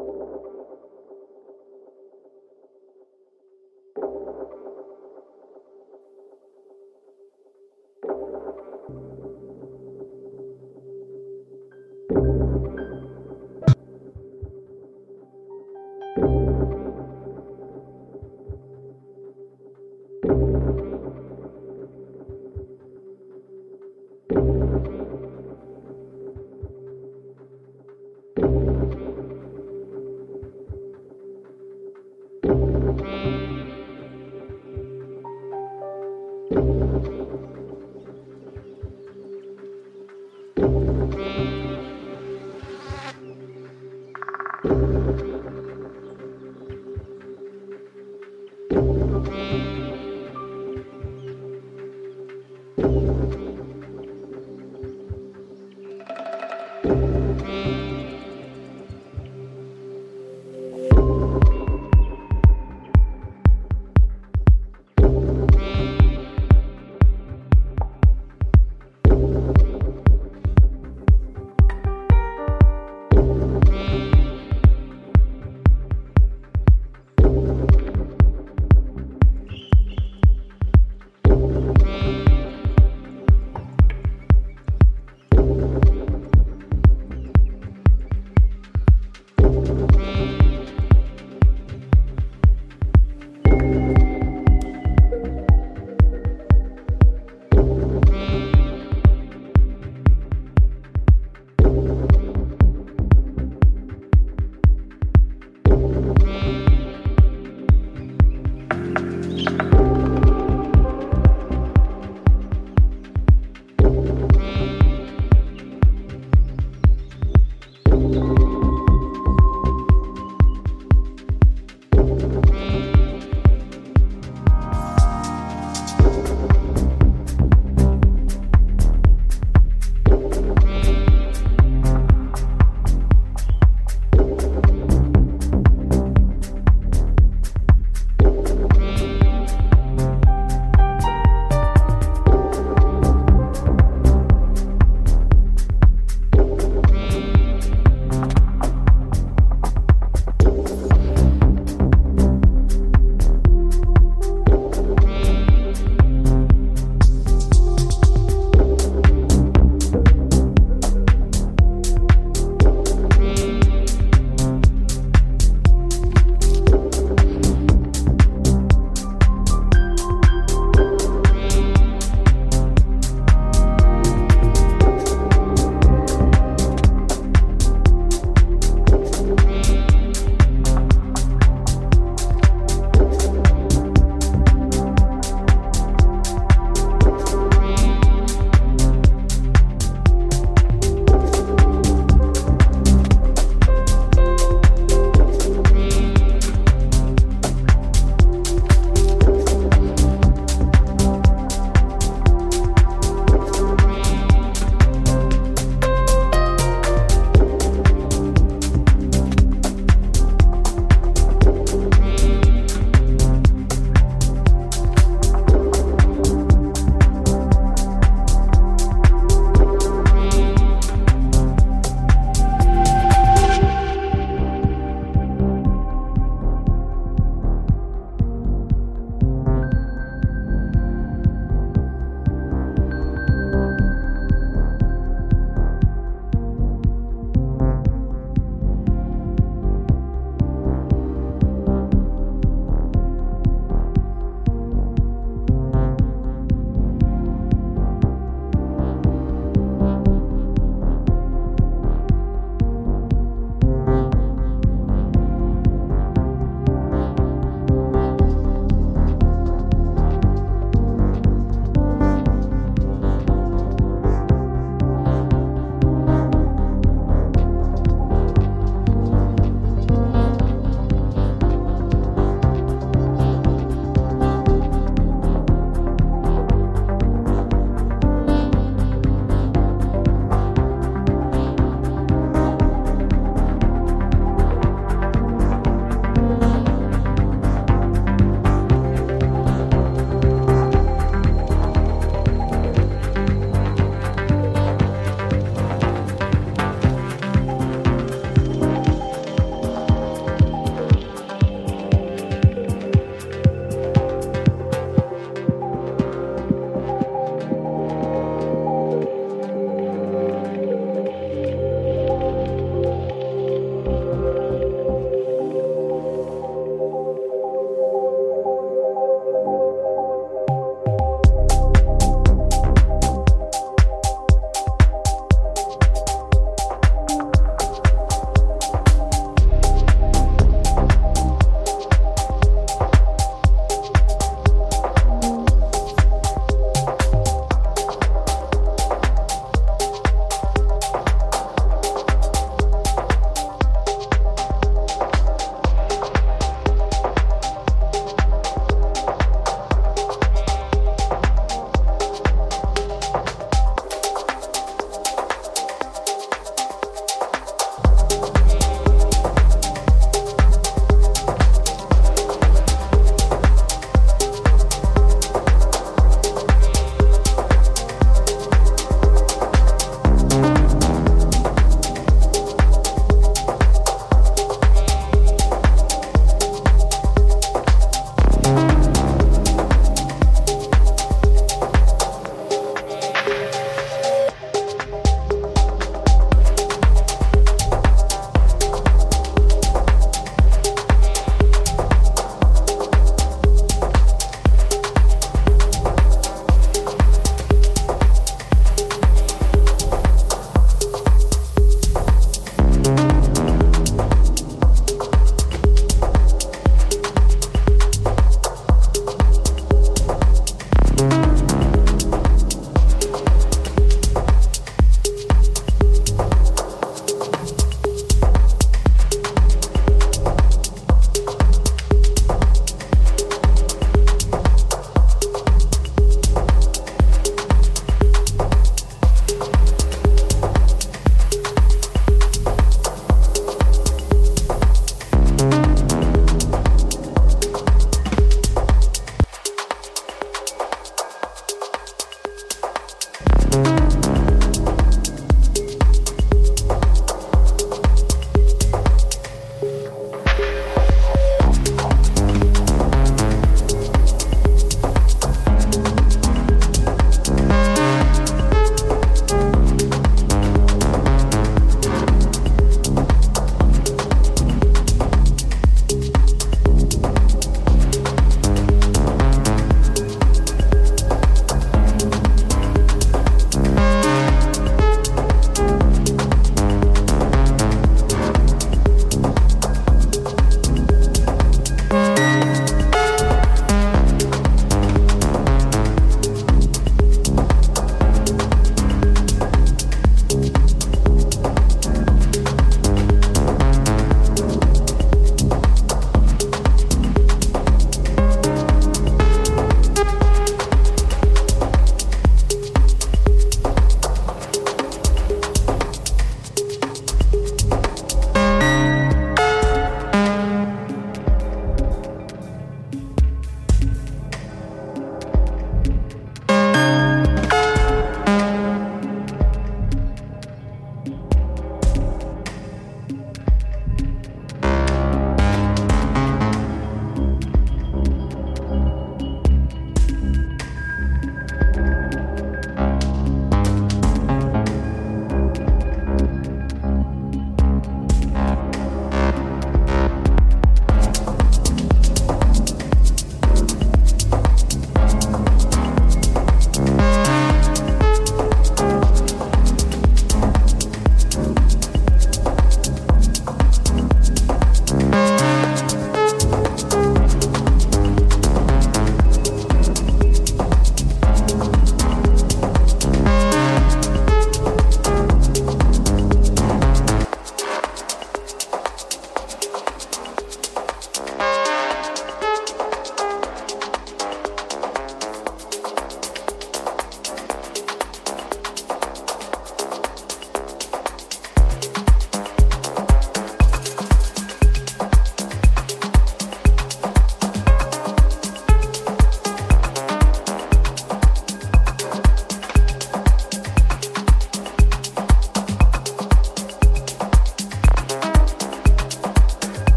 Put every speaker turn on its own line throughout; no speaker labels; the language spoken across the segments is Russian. Thank you.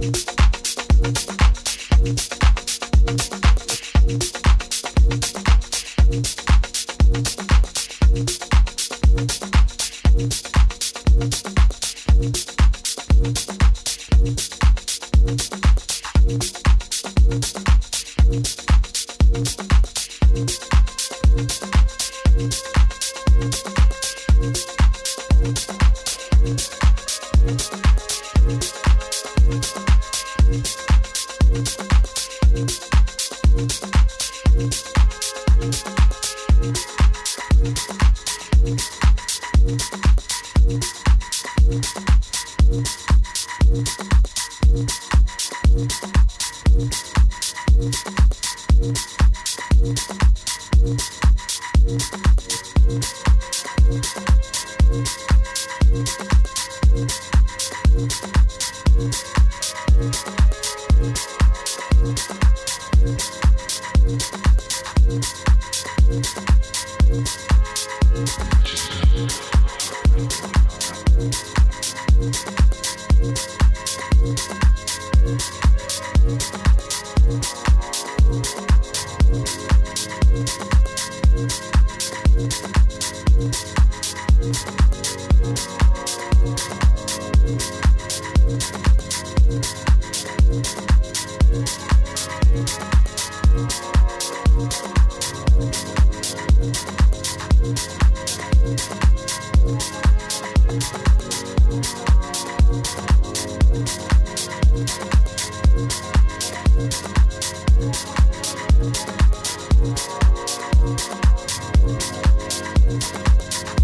you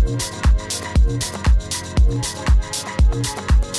Thank you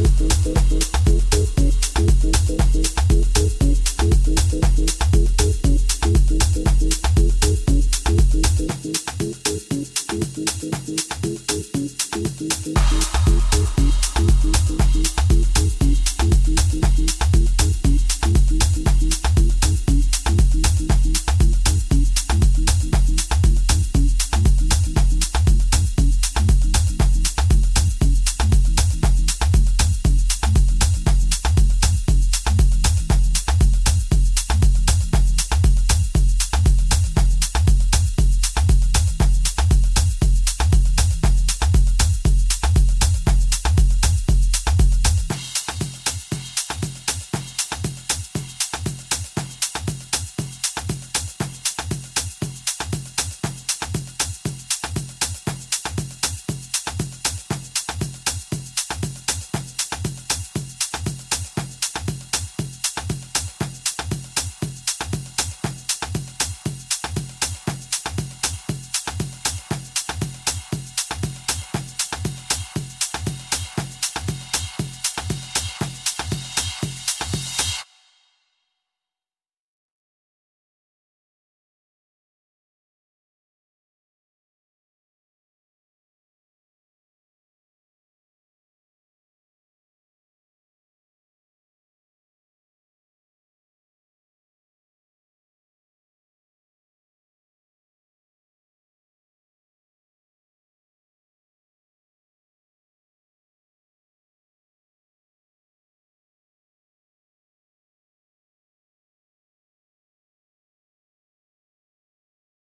Thank you.